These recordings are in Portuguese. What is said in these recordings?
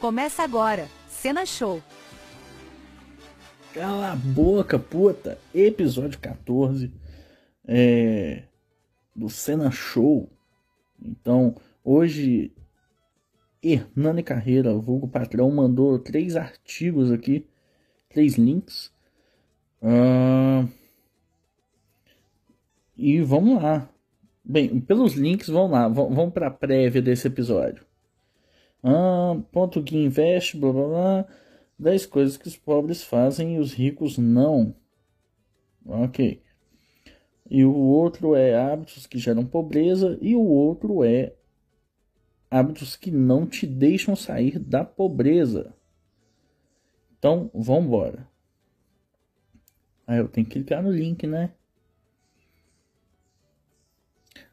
Começa agora, Cena Show. Cala a boca, puta! Episódio 14 é, do Cena Show. Então, hoje, Hernani Carreira, vulgo patrão, mandou três artigos aqui, três links. Uh, e vamos lá. Bem, pelos links, vamos lá. Vamos para a prévia desse episódio. Ah, ponto que investe, blá blá blá. 10 coisas que os pobres fazem e os ricos não. Ok. E o outro é hábitos que geram pobreza. E o outro é hábitos que não te deixam sair da pobreza. Então, vamos embora. Aí eu tenho que clicar no link, né?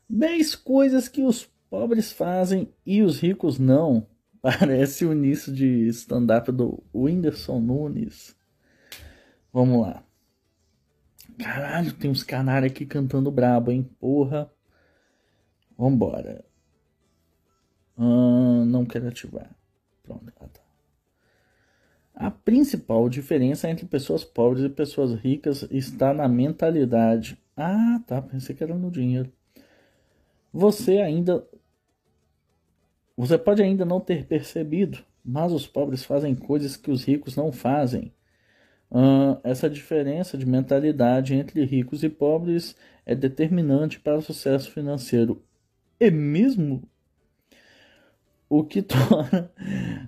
10 coisas que os pobres fazem e os ricos não. Parece o início de stand-up do Whindersson Nunes. Vamos lá. Caralho, tem uns canários aqui cantando brabo, hein? Porra. Vambora. Ah, não quero ativar. Pronto, ah, tá. A principal diferença entre pessoas pobres e pessoas ricas está na mentalidade. Ah, tá. Pensei que era no dinheiro. Você ainda você pode ainda não ter percebido, mas os pobres fazem coisas que os ricos não fazem. Uh, essa diferença de mentalidade entre ricos e pobres é determinante para o sucesso financeiro. E mesmo o que torna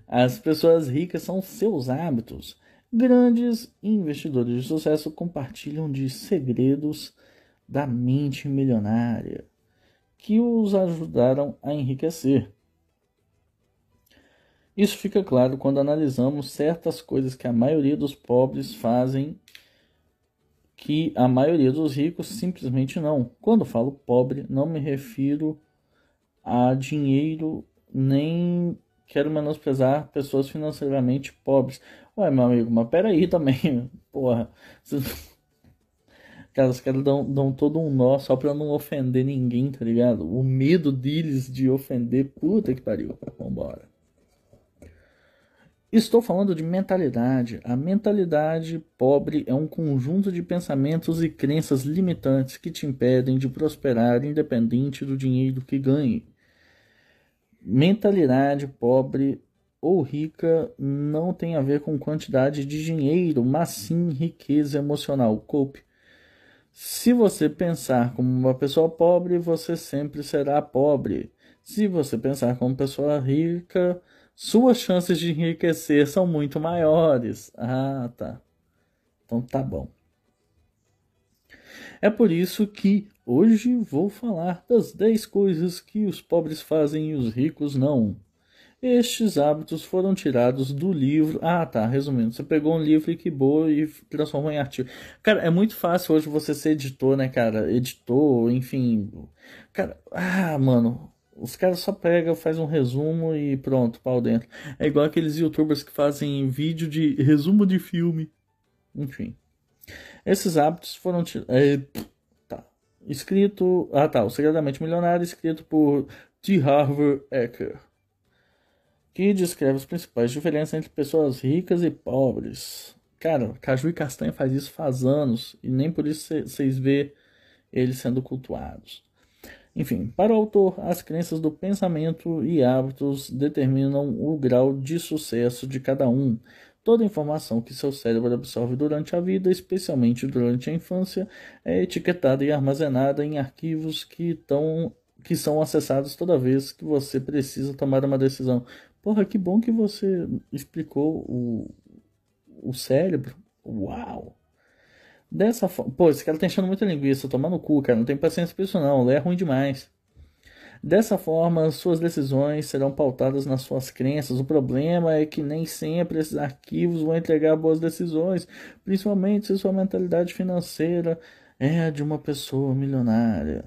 as pessoas ricas são seus hábitos. Grandes investidores de sucesso compartilham de segredos da mente milionária que os ajudaram a enriquecer. Isso fica claro quando analisamos certas coisas que a maioria dos pobres fazem que a maioria dos ricos simplesmente não. Quando falo pobre, não me refiro a dinheiro nem quero menosprezar pessoas financeiramente pobres. Ué, meu amigo, mas peraí também, porra. Cara, os caras dão, dão todo um nó só pra não ofender ninguém, tá ligado? O medo deles de ofender, puta que pariu. Vambora. Estou falando de mentalidade. A mentalidade pobre é um conjunto de pensamentos e crenças limitantes que te impedem de prosperar independente do dinheiro que ganhe. Mentalidade pobre ou rica não tem a ver com quantidade de dinheiro, mas sim riqueza emocional. Cope. Se você pensar como uma pessoa pobre, você sempre será pobre. Se você pensar como pessoa rica, suas chances de enriquecer são muito maiores. Ah, tá. Então tá bom. É por isso que hoje vou falar das 10 coisas que os pobres fazem e os ricos não. Estes hábitos foram tirados do livro. Ah, tá. Resumindo, você pegou um livro que boa e transformou em artigo. Cara, é muito fácil hoje você ser editor, né, cara? Editor, enfim. Cara, ah, mano. Os caras só pegam, faz um resumo e pronto, pau dentro. É igual aqueles youtubers que fazem vídeo de resumo de filme. Enfim. Esses hábitos foram é, tá. escrito. Ah tá, o Segredamente Milionário, escrito por T. Harvard Ecker. Que descreve as principais diferenças entre pessoas ricas e pobres. Cara, Caju e Castanha faz isso faz anos. E nem por isso vocês vê eles sendo cultuados. Enfim, para o autor, as crenças do pensamento e hábitos determinam o grau de sucesso de cada um. Toda informação que seu cérebro absorve durante a vida, especialmente durante a infância, é etiquetada e armazenada em arquivos que, tão, que são acessados toda vez que você precisa tomar uma decisão. Porra, que bom que você explicou o, o cérebro. Uau! Dessa forma. Pô, esse cara tá enchendo muita linguiça, tomando no cu, cara. Não tem paciência pra isso, não. Lê é ruim demais. Dessa forma, suas decisões serão pautadas nas suas crenças. O problema é que nem sempre esses arquivos vão entregar boas decisões, principalmente se sua mentalidade financeira é a de uma pessoa milionária.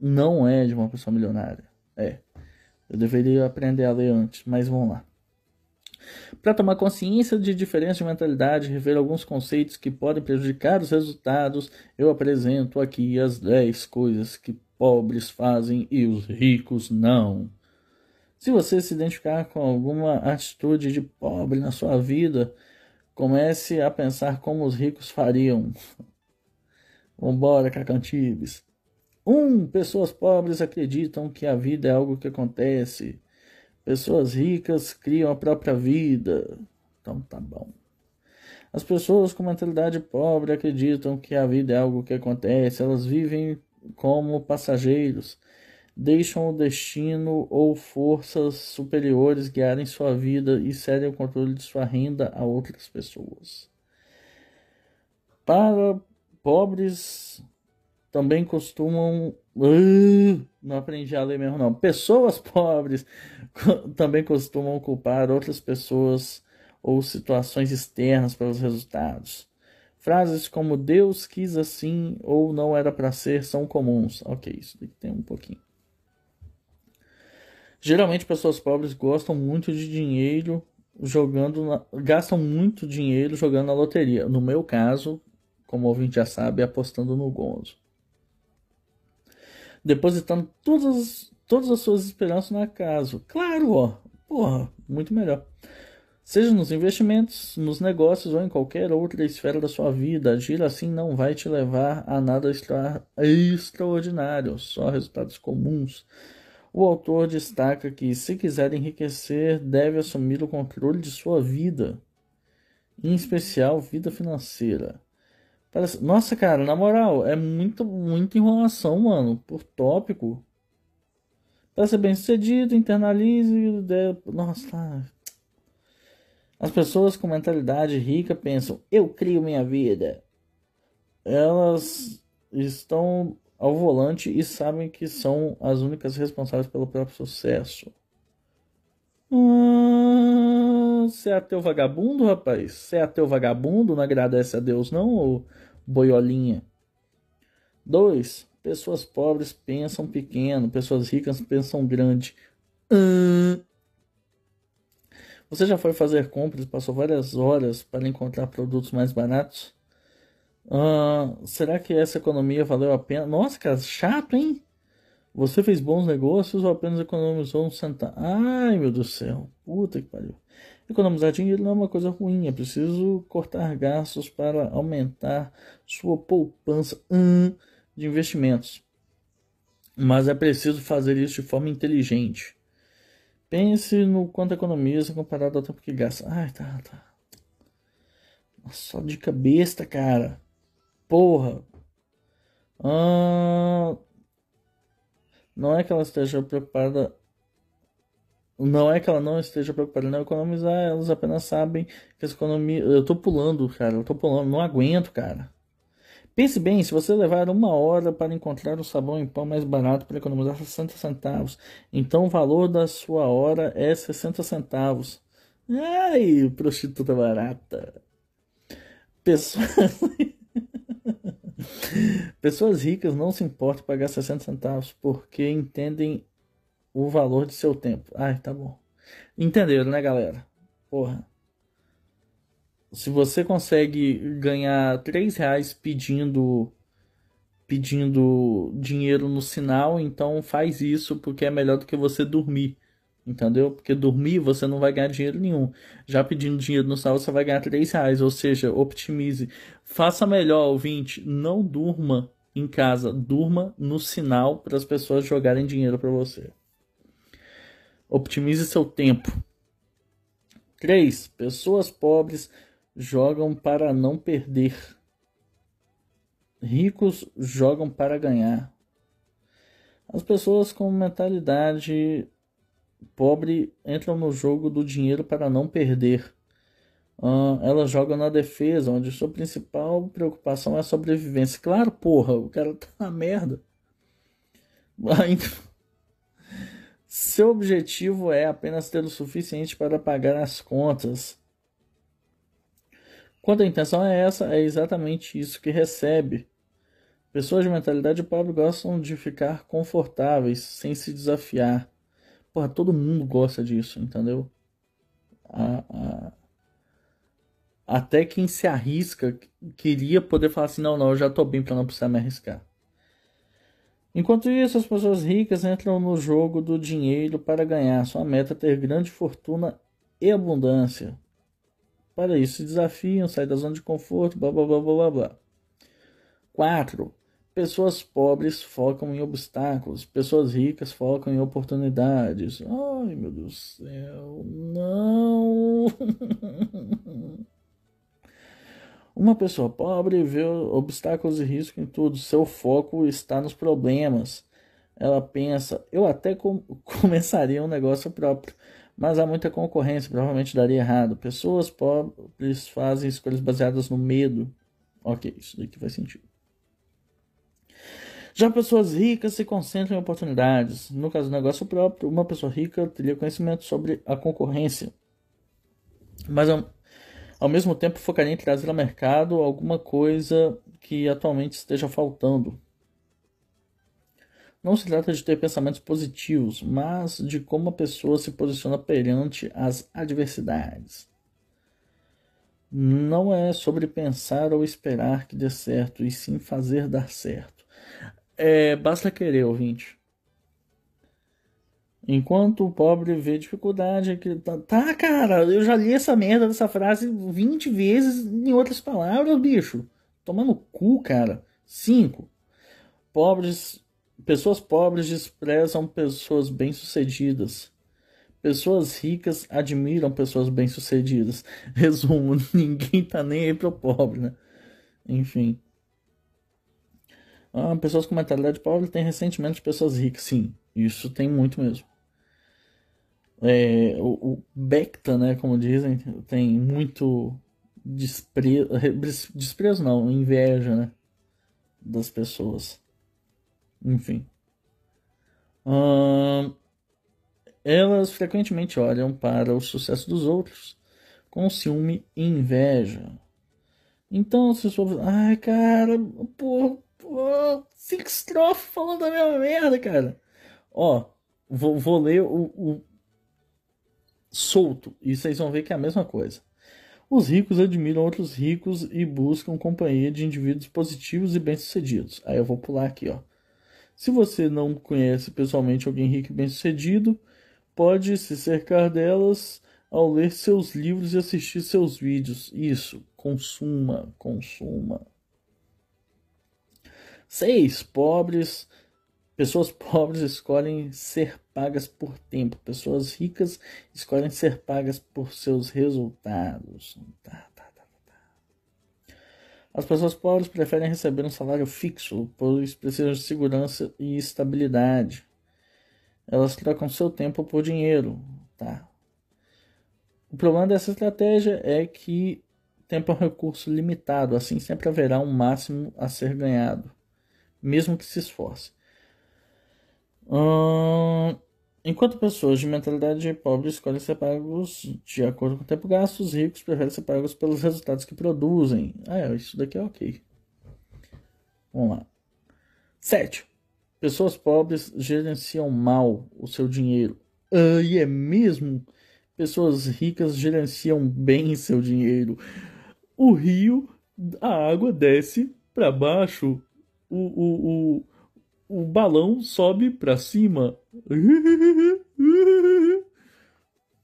Não é de uma pessoa milionária. É. Eu deveria aprender a ler antes, mas vamos lá. Para tomar consciência de diferença de mentalidade e rever alguns conceitos que podem prejudicar os resultados, eu apresento aqui as 10 coisas que pobres fazem e os ricos não. Se você se identificar com alguma atitude de pobre na sua vida, comece a pensar como os ricos fariam. Vambora, Cacantibes. Um, pessoas pobres acreditam que a vida é algo que acontece. Pessoas ricas criam a própria vida. Então tá bom. As pessoas com mentalidade pobre acreditam que a vida é algo que acontece. Elas vivem como passageiros deixam o destino ou forças superiores guiarem sua vida e cedem o controle de sua renda a outras pessoas. Para pobres também costumam. Não aprendi a ler mesmo, não. Pessoas pobres também costumam culpar outras pessoas ou situações externas pelos resultados. Frases como Deus quis assim ou não era para ser são comuns. Ok, isso aqui tem um pouquinho. Geralmente pessoas pobres gostam muito de dinheiro jogando, na, gastam muito dinheiro jogando na loteria. No meu caso, como o ouvinte já sabe, apostando no Gonzo. Depositando todas, todas as suas esperanças na casa. Claro, ó. Porra, muito melhor. Seja nos investimentos, nos negócios ou em qualquer outra esfera da sua vida, agir assim não vai te levar a nada extra, extraordinário, só resultados comuns o autor destaca que, se quiser enriquecer, deve assumir o controle de sua vida, em especial vida financeira. Parece... Nossa, cara, na moral, é muito, muita enrolação, mano, por tópico. Para ser bem sucedido, internalize. Nossa, tá. As pessoas com mentalidade rica pensam: eu crio minha vida. Elas estão ao volante e sabem que são as únicas responsáveis pelo próprio sucesso. Ah, você é ateu vagabundo, rapaz? Você é ateu vagabundo? Não agradece a Deus, não, ou boiolinha? 2. Pessoas pobres pensam pequeno, pessoas ricas pensam grande. Ah. Você já foi fazer compras e passou várias horas para encontrar produtos mais baratos? Uh, será que essa economia valeu a pena? Nossa, cara, chato, hein? Você fez bons negócios ou apenas economizou um centavo? Ai, meu Deus do céu. Puta que pariu. Economizar dinheiro não é uma coisa ruim. É preciso cortar gastos para aumentar sua poupança hum, de investimentos. Mas é preciso fazer isso de forma inteligente. Pense no quanto economiza comparado ao tempo que gasta. Ai, tá, tá. Só dica besta, cara. Porra. Ah, não é que ela esteja preocupada. Não é que ela não esteja preocupada em economizar, elas apenas sabem que economia. Eu tô pulando, cara, eu tô pulando, não aguento, cara. Pense bem, se você levar uma hora para encontrar o sabão em pó mais barato para economizar 60 centavos, então o valor da sua hora é 60 centavos. Ai, prostituta barata. Pessoas. Pessoas ricas não se importam pagar 60 centavos porque entendem o valor de seu tempo. Ai, tá bom. Entenderam, né, galera? Porra. Se você consegue ganhar 3 reais pedindo pedindo dinheiro no sinal, então faz isso porque é melhor do que você dormir. Entendeu? Porque dormir você não vai ganhar dinheiro nenhum. Já pedindo dinheiro no sal você vai ganhar 3 reais. Ou seja, optimize. Faça melhor, ouvinte. Não durma em casa. Durma no sinal para as pessoas jogarem dinheiro para você. Optimize seu tempo. 3. Pessoas pobres jogam para não perder. Ricos jogam para ganhar. As pessoas com mentalidade pobre entram no jogo do dinheiro para não perder. Uh, elas jogam na defesa, onde sua principal preocupação é a sobrevivência. Claro, porra, o cara tá na merda. Seu objetivo é apenas ter o suficiente para pagar as contas. Quando a intenção é essa, é exatamente isso que recebe. Pessoas de mentalidade pobre gostam de ficar confortáveis, sem se desafiar. Porra, todo mundo gosta disso, entendeu? A, a... Até quem se arrisca queria poder falar assim: não, não, eu já tô bem para não precisar me arriscar. Enquanto isso, as pessoas ricas entram no jogo do dinheiro para ganhar. Sua meta é ter grande fortuna e abundância. Para isso, se desafiam, saem da zona de conforto, blá blá blá blá blá. 4. Pessoas pobres focam em obstáculos, pessoas ricas focam em oportunidades. Ai, meu Deus do céu, não! Uma pessoa pobre vê obstáculos e riscos em tudo, seu foco está nos problemas. Ela pensa, eu até com começaria um negócio próprio, mas há muita concorrência, provavelmente daria errado. Pessoas pobres fazem escolhas baseadas no medo. Ok, isso daqui faz sentido. Já pessoas ricas se concentram em oportunidades. No caso do negócio próprio, uma pessoa rica teria conhecimento sobre a concorrência. Mas ao, mesmo tempo focaria em trazer ao mercado alguma coisa que atualmente esteja faltando. Não se trata de ter pensamentos positivos, mas de como a pessoa se posiciona perante as adversidades. Não é sobre pensar ou esperar que dê certo, e sim fazer dar certo. É, basta querer, ouvinte. Enquanto o pobre vê dificuldade, que tá, tá, cara, eu já li essa merda dessa frase 20 vezes em outras palavras, bicho. Tomando cu, cara. 5. Pobres, pessoas pobres desprezam pessoas bem-sucedidas. Pessoas ricas admiram pessoas bem-sucedidas. Resumo, ninguém tá nem aí pro pobre, né? Enfim. Ah, pessoas com mentalidade pobre têm ressentimento de pessoas ricas. Sim, isso tem muito mesmo. É, o, o Becta, né, como dizem, tem muito desprezo, desprezo não, inveja, né, das pessoas. Enfim. Hum, elas frequentemente olham para o sucesso dos outros com ciúme e inveja. Então, se for, ai, cara, pô, Pô, cinco estrofes falando a mesma merda, cara. Ó, vou, vou ler o, o solto e vocês vão ver que é a mesma coisa. Os ricos admiram outros ricos e buscam companhia de indivíduos positivos e bem-sucedidos. Aí eu vou pular aqui, ó. Se você não conhece pessoalmente alguém rico e bem-sucedido, pode se cercar delas ao ler seus livros e assistir seus vídeos. Isso, consuma, consuma. Seis, pobres. Pessoas pobres escolhem ser pagas por tempo. Pessoas ricas escolhem ser pagas por seus resultados. Tá, tá, tá, tá. As pessoas pobres preferem receber um salário fixo, pois precisam de segurança e estabilidade. Elas trocam seu tempo por dinheiro. Tá. O problema dessa estratégia é que tempo é um recurso limitado, assim sempre haverá um máximo a ser ganhado mesmo que se esforce. Enquanto pessoas de mentalidade pobre escolhem ser pagos de acordo com o tempo gasto, os ricos preferem ser pagos pelos resultados que produzem. Ah, é, isso daqui é ok. Vamos lá. 7. Pessoas pobres gerenciam mal o seu dinheiro. Ah, e é mesmo? Pessoas ricas gerenciam bem seu dinheiro. O rio, a água desce para baixo o, o, o, o balão sobe pra cima.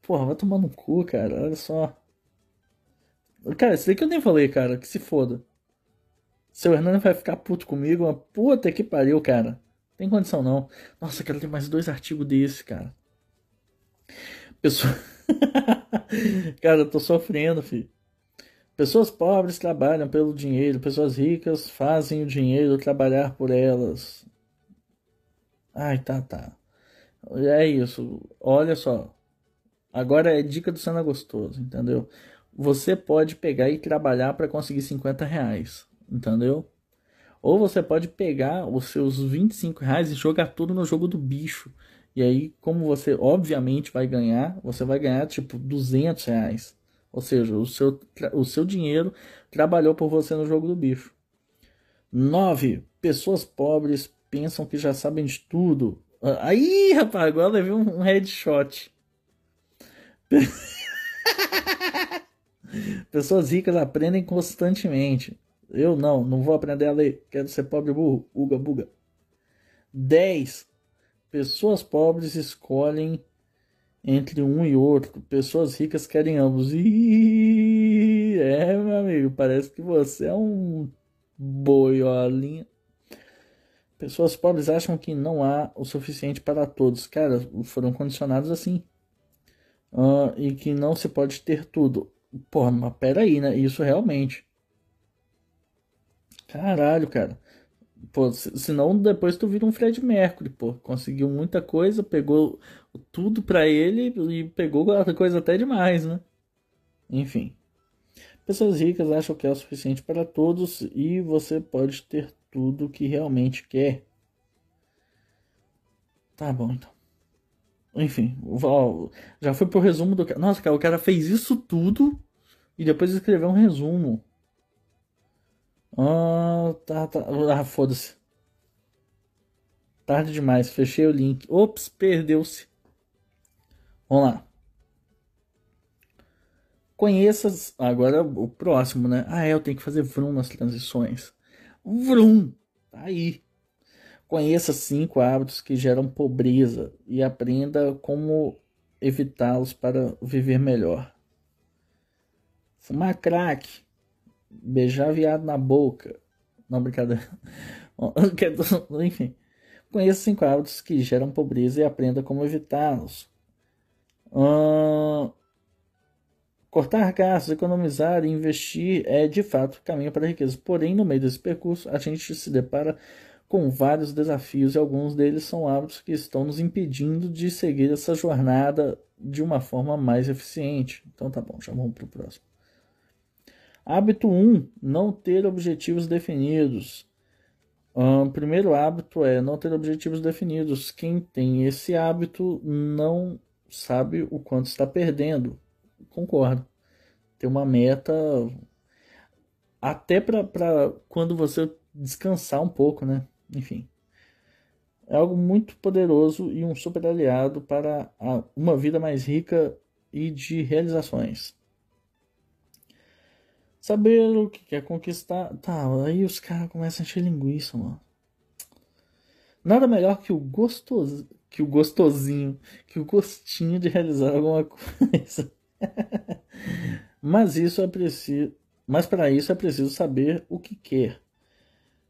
Porra, vai tomar no cu, cara. Olha só. Cara, isso daí que eu nem falei, cara. Que se foda. Seu Hernani vai ficar puto comigo. Uma puta que pariu, cara. Tem condição não. Nossa, quero ter mais dois artigos desse, cara. Pessoa. cara, eu tô sofrendo, filho. Pessoas pobres trabalham pelo dinheiro, pessoas ricas fazem o dinheiro trabalhar por elas. Ai, tá, tá. É isso. Olha só. Agora é dica do Sana Gostoso, entendeu? Você pode pegar e trabalhar para conseguir 50 reais, entendeu? Ou você pode pegar os seus 25 reais e jogar tudo no jogo do bicho. E aí, como você obviamente vai ganhar, você vai ganhar tipo 200 reais. Ou seja, o seu, o seu dinheiro trabalhou por você no jogo do bicho. 9. Pessoas pobres pensam que já sabem de tudo. Aí, rapaz, agora levei um headshot. Pessoas ricas aprendem constantemente. Eu não, não vou aprender a ler. Quero ser pobre burro. Uga, buga. 10. Pessoas pobres escolhem entre um e outro. Pessoas ricas querem ambos. Ih, é, meu amigo, parece que você é um boiolinha. Pessoas pobres acham que não há o suficiente para todos. Cara, foram condicionados assim. Uh, e que não se pode ter tudo. Porra, mas peraí, né? Isso realmente. Caralho, cara. Pô, senão depois tu vira um Fred Mercury, pô. Conseguiu muita coisa, pegou tudo pra ele e pegou coisa até demais, né? Enfim. Pessoas ricas acham que é o suficiente para todos e você pode ter tudo que realmente quer. Tá bom, então. Enfim, já foi pro resumo do cara. Nossa, cara, o cara fez isso tudo e depois escreveu um resumo. Ah, tá, tá. Ah, foda-se. Tarde demais, fechei o link. Ops, perdeu-se. Vamos lá. Conheça. Agora o próximo, né? Ah, é, eu tenho que fazer vroom nas transições. Vroom! Tá aí. Conheça cinco hábitos que geram pobreza e aprenda como evitá-los para viver melhor. Fumar crack, beijar viado na boca. Não, brincadeira. Enfim. Conheça cinco hábitos que geram pobreza e aprenda como evitá-los. Cortar gastos, economizar e investir é de fato caminho para a riqueza. Porém, no meio desse percurso, a gente se depara com vários desafios e alguns deles são hábitos que estão nos impedindo de seguir essa jornada de uma forma mais eficiente. Então tá bom, já vamos para o próximo. Hábito 1: não ter objetivos definidos. O primeiro hábito é não ter objetivos definidos. Quem tem esse hábito não sabe o quanto está perdendo. Concordo. Ter uma meta até para quando você descansar um pouco, né? Enfim. É algo muito poderoso e um super aliado para uma vida mais rica e de realizações. Saber o que quer conquistar. Tá, aí os caras começam a encher linguiça, mano. Nada melhor que o gostoso, que o gostosinho, que o gostinho de realizar alguma coisa. mas isso é preciso, mas para isso é preciso saber o que quer.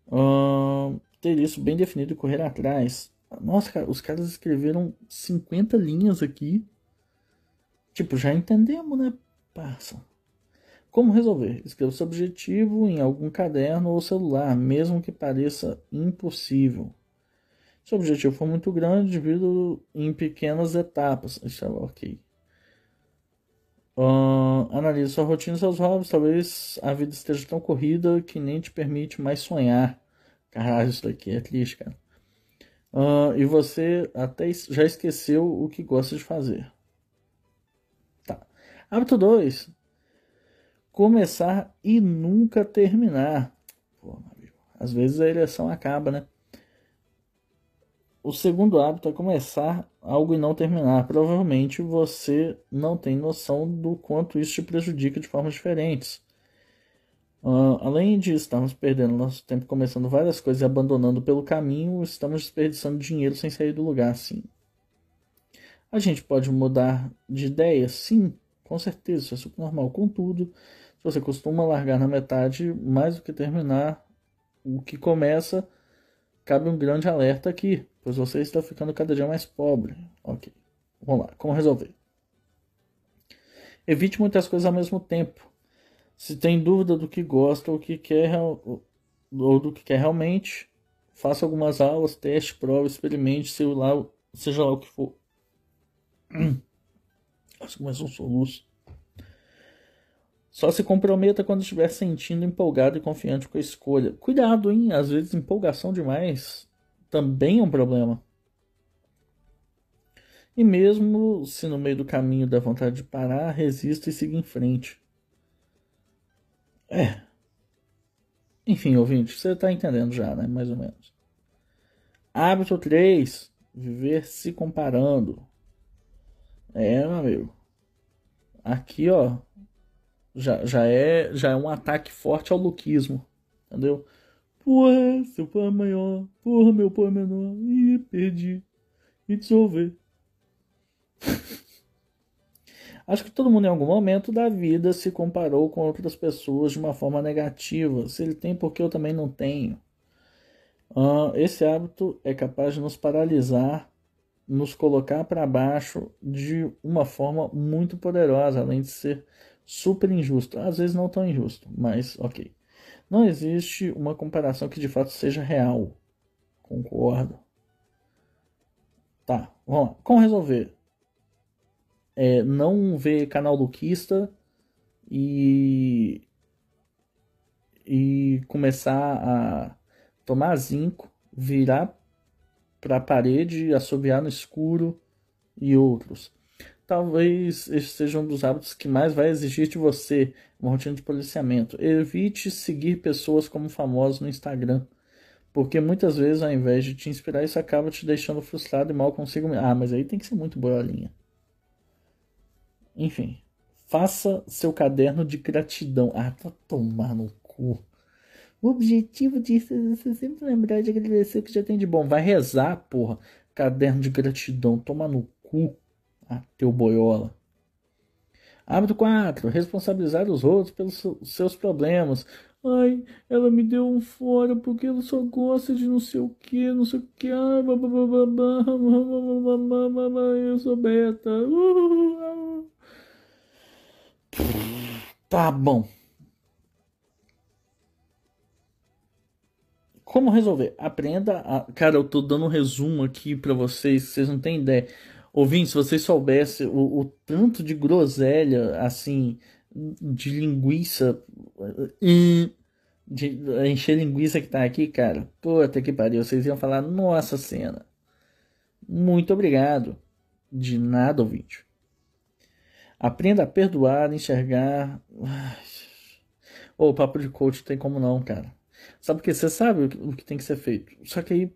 Uh, ter isso bem definido e correr atrás. Nossa, cara, os caras escreveram 50 linhas aqui. Tipo, já entendemos, né, parça? Como resolver? Escreva seu objetivo em algum caderno ou celular, mesmo que pareça impossível. Se o objetivo for muito grande, divida em pequenas etapas. Isso é ok. Uh, analise sua rotina e seus hobbies. Talvez a vida esteja tão corrida que nem te permite mais sonhar. Caralho, isso daqui é triste, cara. Uh, e você até já esqueceu o que gosta de fazer. Tá. Hábito 2 começar e nunca terminar. Pô, às vezes a ereção acaba, né? O segundo hábito é começar algo e não terminar. Provavelmente você não tem noção do quanto isso te prejudica de formas diferentes. Uh, além de estarmos perdendo nosso tempo começando várias coisas e abandonando pelo caminho, estamos desperdiçando dinheiro sem sair do lugar, sim. A gente pode mudar de ideia? Sim, com certeza, isso é super normal. Contudo, você costuma largar na metade mais do que terminar o que começa, cabe um grande alerta aqui, pois você está ficando cada dia mais pobre. Ok, vamos lá, como resolver? Evite muitas coisas ao mesmo tempo. Se tem dúvida do que gosta ou que quer ou do que quer realmente, faça algumas aulas, teste, prova, experimente, seja lá, seja lá o que for. Acho que mais um soluço. Só se comprometa quando estiver sentindo empolgado e confiante com a escolha. Cuidado, hein? Às vezes empolgação demais também é um problema. E mesmo se no meio do caminho der vontade de parar, resista e siga em frente. É. Enfim, ouvinte, você está entendendo já, né? Mais ou menos. Hábito 3. Viver se comparando. É, meu amigo. Aqui, ó, já, já, é, já é um ataque forte ao luquismo, entendeu? Porra, seu pão é maior. Porra, meu pão é menor. Ih, perdi. E dissolver. Acho que todo mundo em algum momento da vida se comparou com outras pessoas de uma forma negativa. Se ele tem, porque eu também não tenho. Uh, esse hábito é capaz de nos paralisar, nos colocar para baixo de uma forma muito poderosa, além de ser super injusto. Às vezes não tão injusto, mas ok. Não existe uma comparação que de fato seja real. Concordo. Tá, vamos lá. Como resolver? É, não ver canal Luquista e e começar a tomar zinco, virar para a parede, assobiar no escuro e outros. Talvez esse seja um dos hábitos que mais vai exigir de você uma rotina de policiamento. Evite seguir pessoas como famosos no Instagram, porque muitas vezes, ao invés de te inspirar, isso acaba te deixando frustrado e mal consigo. Ah, mas aí tem que ser muito boiolinha. Enfim, faça seu caderno de gratidão. Ah, tá tomar no cu. O objetivo disso é você sempre lembrar de agradecer o que já tem de bom. Vai rezar, porra. Caderno de gratidão. Toma no cu. Ah, teu boiola. Hábito 4. Responsabilizar os outros pelos seus problemas. Ai, ela me deu um fora porque ela só gosta de não sei o que, não sei o que. Ai, eu sou beta. Tá bom. Como resolver? Aprenda a. Cara, eu tô dando um resumo aqui para vocês, vocês não têm ideia. Ouvindo, se vocês soubessem o, o, tanto de groselha, assim, de linguiça. De encher linguiça que tá aqui, cara. Puta que pariu. Vocês iam falar, nossa cena. Muito obrigado. De nada, ouvinte. Aprenda a perdoar, enxergar. Ô, papo de coach tem como não, cara. Sabe porque você sabe o que tem que ser feito. Só que aí.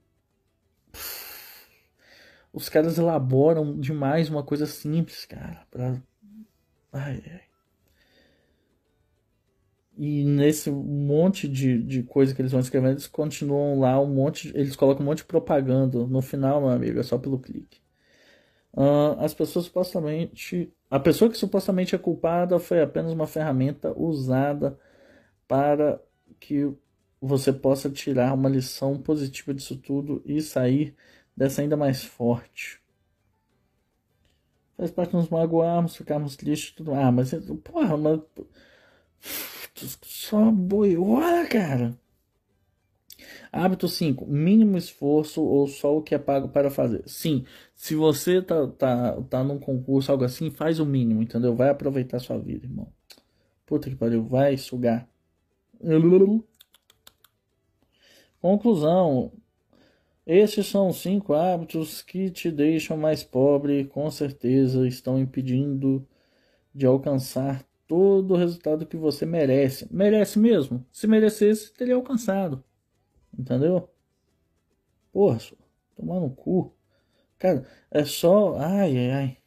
Os caras elaboram demais uma coisa simples, cara. Pra... Ai, ai. E nesse monte de, de coisa que eles vão escrevendo, eles continuam lá um monte. Eles colocam um monte de propaganda. No final, meu amigo, é só pelo clique. Uh, as pessoas supostamente. A pessoa que supostamente é culpada foi apenas uma ferramenta usada para que você possa tirar uma lição positiva disso tudo e sair dessa ainda mais forte. Faz parte nos magoarmos, ficarmos tristes tudo. Ah, mas porra, mas. Só boiora, cara. Hábito 5. Mínimo esforço ou só o que é pago para fazer. Sim, se você tá, tá, tá num concurso, algo assim, faz o mínimo, entendeu? Vai aproveitar sua vida, irmão. Puta que pariu, vai sugar. Conclusão: estes são cinco hábitos que te deixam mais pobre, com certeza estão impedindo de alcançar todo o resultado que você merece. Merece mesmo? Se merecesse, teria alcançado. Entendeu? Porra, tomar no cu. Cara, é só. Ai, ai, ai.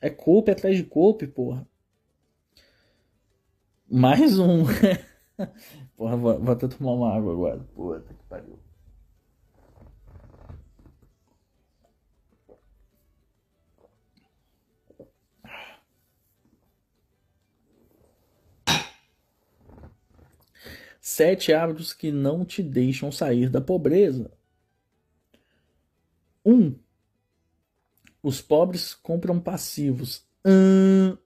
É coupe atrás de coupe, porra. Mais um. Porra, vou, vou até tomar uma água agora. Puta que pariu. Sete hábitos que não te deixam sair da pobreza. Um, os pobres compram passivos. Hum,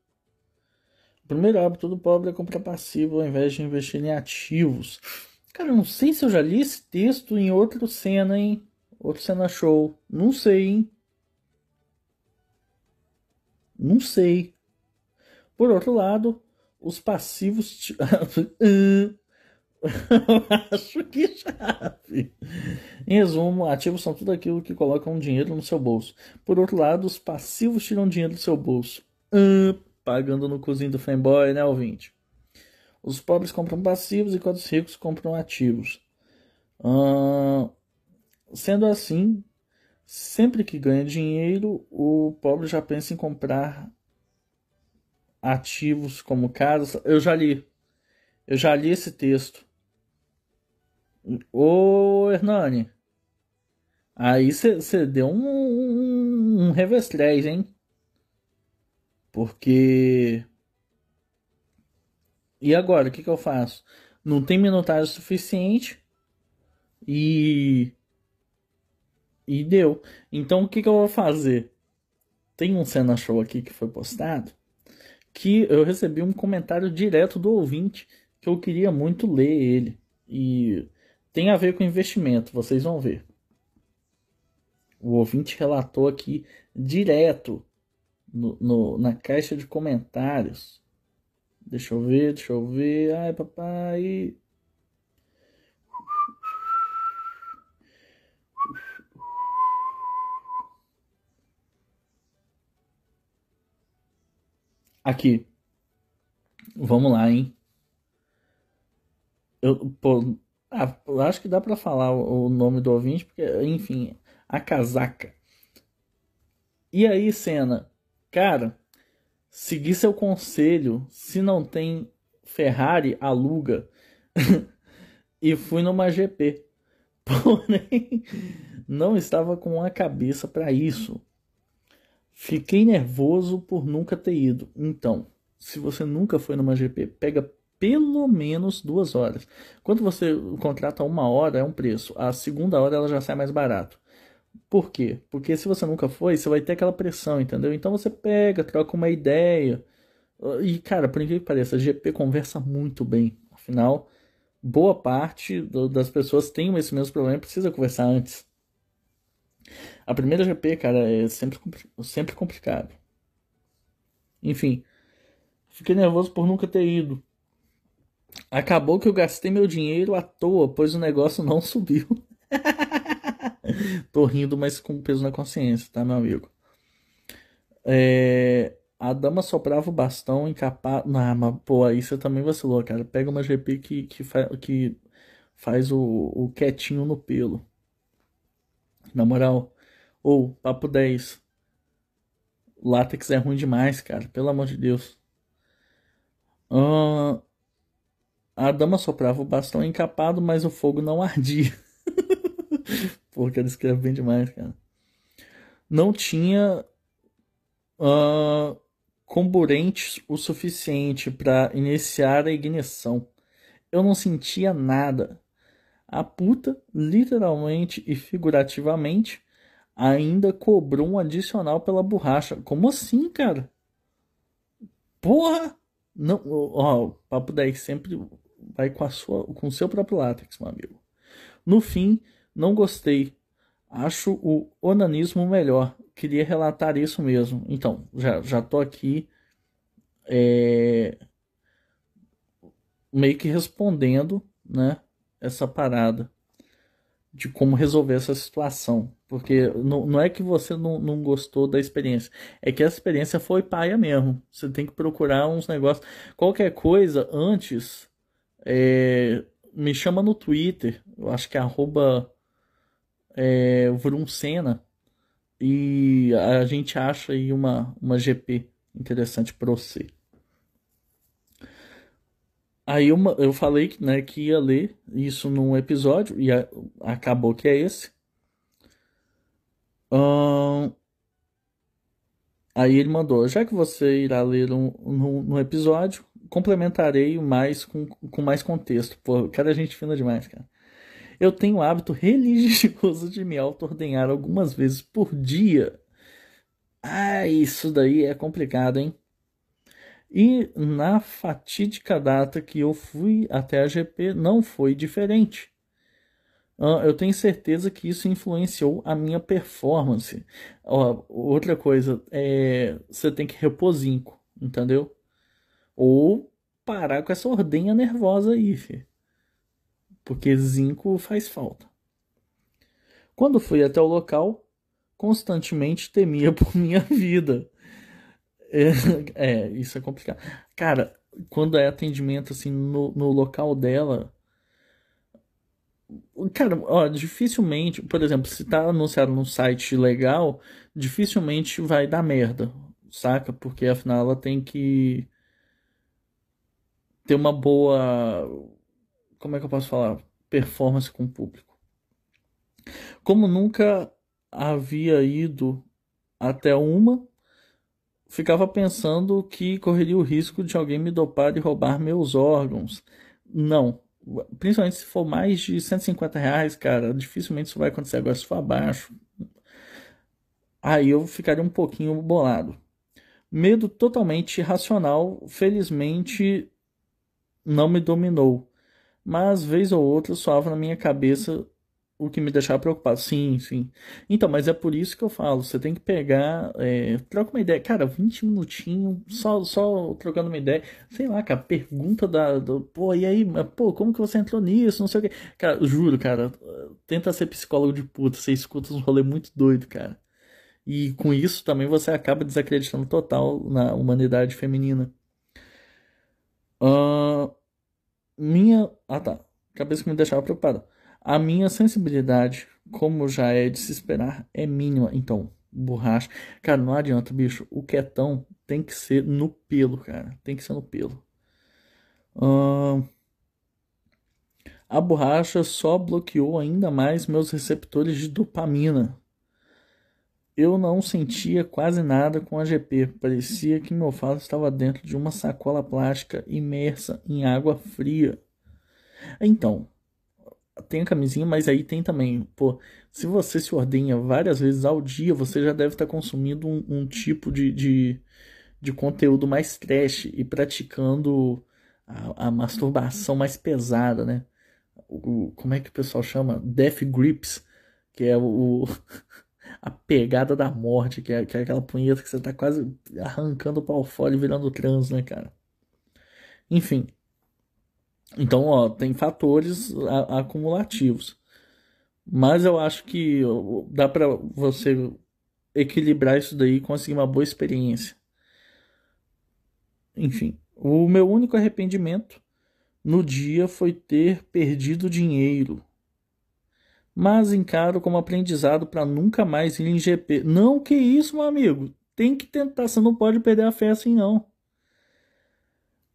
primeiro hábito do pobre é comprar passivo ao invés de investir em ativos. Cara, não sei se eu já li esse texto em outro cena, hein? Outro cena show. Não sei, hein? Não sei. Por outro lado, os passivos. Acho que chave. Em resumo, ativos são tudo aquilo que colocam dinheiro no seu bolso. Por outro lado, os passivos tiram dinheiro do seu bolso. Uh, pagando no cozinho do fanboy, né, ouvinte? Os pobres compram passivos enquanto os ricos compram ativos. sendo assim, sempre que ganha dinheiro, o pobre já pensa em comprar ativos como casas. Eu já li. Eu já li esse texto. Ô, Hernani. Aí você deu um, um, um revés 3, hein? Porque. E agora, o que, que eu faço? Não tem minutagem suficiente e. E deu. Então o que, que eu vou fazer? Tem um cena show aqui que foi postado que eu recebi um comentário direto do ouvinte que eu queria muito ler ele. E tem a ver com investimento, vocês vão ver. O ouvinte relatou aqui direto no, no, na caixa de comentários. Deixa eu ver, deixa eu ver. Ai, papai. Aqui. Vamos lá, hein? Eu, pô, ah, acho que dá para falar o, o nome do ouvinte, porque, enfim, a casaca. E aí, cena, cara, seguir seu conselho, se não tem Ferrari, aluga. e fui numa GP. Porém, não estava com a cabeça para isso. Fiquei nervoso por nunca ter ido. Então, se você nunca foi numa GP, pega pelo menos duas horas. Quando você contrata uma hora, é um preço. A segunda hora ela já sai mais barato. Por quê? Porque se você nunca foi, você vai ter aquela pressão, entendeu? Então você pega, troca uma ideia. E, cara, por incrível que pareça, a GP conversa muito bem. Afinal, boa parte das pessoas tem esse mesmo problema e precisa conversar antes. A primeira GP, cara, é sempre, sempre complicado. Enfim, fiquei nervoso por nunca ter ido. Acabou que eu gastei meu dinheiro à toa, pois o negócio não subiu. Tô rindo, mas com peso na consciência, tá, meu amigo? É... A dama soprava o bastão encapado. Não, mas pô, aí você também vacilou, cara. Pega uma GP que, que, fa... que faz o, o quietinho no pelo. Na moral. Ou, papo 10. Látex é ruim demais, cara. Pelo amor de Deus. A dama soprava o bastão encapado, mas o fogo não ardia. Porque ela escreve bem demais, cara. Não tinha uh, comburentes o suficiente para iniciar a ignição. Eu não sentia nada. A puta, literalmente e figurativamente, ainda cobrou um adicional pela borracha. Como assim, cara? Porra! Não, ó, o papo 10 sempre vai com a sua com o seu próprio látex, meu amigo. No fim, não gostei. Acho o onanismo melhor. Queria relatar isso mesmo. Então, já, já tô aqui é, meio que respondendo, né? essa parada de como resolver essa situação. Porque não, não é que você não, não gostou da experiência, é que a experiência foi paia mesmo. Você tem que procurar uns negócios. Qualquer coisa antes, é, me chama no Twitter, eu acho que é arroba é, Vrumcena, e a gente acha aí uma, uma GP interessante para você. Aí eu, eu falei né, que ia ler isso num episódio e a, acabou que é esse. aí ele mandou: já que você irá ler um, no, no episódio, complementarei mais com, com mais contexto. Pô, cara, gente fina demais, cara. Eu tenho o hábito religioso de me auto-ordenhar algumas vezes por dia. Ah, isso daí é complicado, hein? E na fatídica data que eu fui até a GP não foi diferente. Uh, eu tenho certeza que isso influenciou a minha performance. Outra coisa, é, você tem que repor zinco, entendeu? Ou parar com essa ordenha nervosa aí, filho. Porque zinco faz falta. Quando fui até o local, constantemente temia por minha vida. É, é, isso é complicado. Cara, quando é atendimento assim no, no local dela. Cara, ó, dificilmente, por exemplo, se tá anunciado num site legal, dificilmente vai dar merda, saca? Porque afinal ela tem que ter uma boa. Como é que eu posso falar? Performance com o público. Como nunca havia ido até uma, ficava pensando que correria o risco de alguém me dopar e roubar meus órgãos. Não. Principalmente se for mais de 150 reais, cara, dificilmente isso vai acontecer. Agora, se for abaixo, aí eu ficaria um pouquinho bolado. Medo totalmente irracional, felizmente não me dominou. Mas vez ou outra soava na minha cabeça o que me deixava preocupado. Sim, sim. Então, mas é por isso que eu falo, você tem que pegar, é, troca uma ideia. Cara, 20 minutinhos, só, só trocando uma ideia. Sei lá, cara, pergunta da, do, pô, e aí, pô, como que você entrou nisso? Não sei o quê. Cara, juro, cara, tenta ser psicólogo de puta, você escuta uns rolê muito doido, cara. E com isso também você acaba desacreditando total na humanidade feminina. Uh, minha. Ah tá. Cabeça que me deixava preocupada. A minha sensibilidade, como já é de se esperar, é mínima. Então, borracha. Cara, não adianta, bicho. O quietão tem que ser no pelo, cara. Tem que ser no pelo. Uh, a borracha só bloqueou ainda mais meus receptores de dopamina. Eu não sentia quase nada com a GP. Parecia que meu falo estava dentro de uma sacola plástica imersa em água fria. Então, tem a camisinha, mas aí tem também, pô, se você se ordenha várias vezes ao dia, você já deve estar consumindo um, um tipo de, de, de, conteúdo mais trash e praticando a, a masturbação mais pesada, né? O, como é que o pessoal chama? Death Grips, que é o, a pegada da morte, que é, que é aquela punheta que você tá quase arrancando o pau fora e virando trans, né, cara? Enfim. Então, ó, tem fatores a, acumulativos. Mas eu acho que dá para você equilibrar isso daí e conseguir uma boa experiência. Enfim, o meu único arrependimento no dia foi ter perdido dinheiro mas encaro como aprendizado para nunca mais ir em GP. Não, que isso, meu amigo. Tem que tentar, você não pode perder a fé assim, não.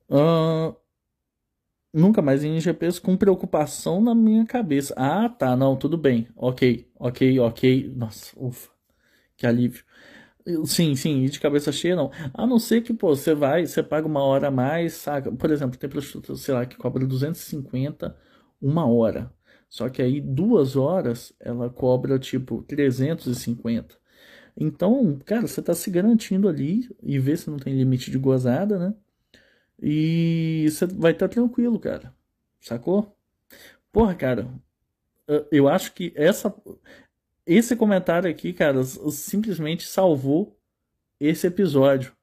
Uh, nunca mais ir em GPs com preocupação na minha cabeça. Ah, tá, não, tudo bem. Ok, ok, ok. Nossa, ufa, que alívio. Sim, sim, ir de cabeça cheia não. A não ser que, pô, você vai, você paga uma hora a mais, saca? Por exemplo, tem prostituta, sei lá, que cobra 250 uma hora. Só que aí duas horas ela cobra tipo 350. Então, cara, você tá se garantindo ali e vê se não tem limite de gozada, né? E você vai estar tá tranquilo, cara. Sacou? Porra, cara, eu acho que essa esse comentário aqui, cara, simplesmente salvou esse episódio.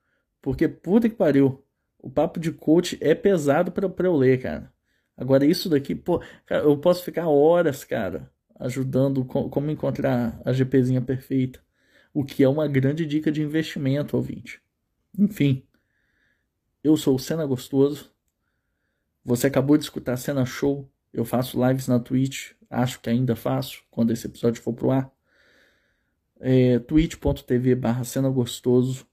Porque puta que pariu. O papo de coach é pesado para eu ler, cara. Agora, isso daqui, pô, cara, eu posso ficar horas, cara, ajudando como encontrar a GPzinha perfeita. O que é uma grande dica de investimento, ouvinte. Enfim, eu sou o Cena Gostoso. Você acabou de escutar Cena Show. Eu faço lives na Twitch. Acho que ainda faço quando esse episódio for pro ar. É, twitch.tv barra Cena Gostoso.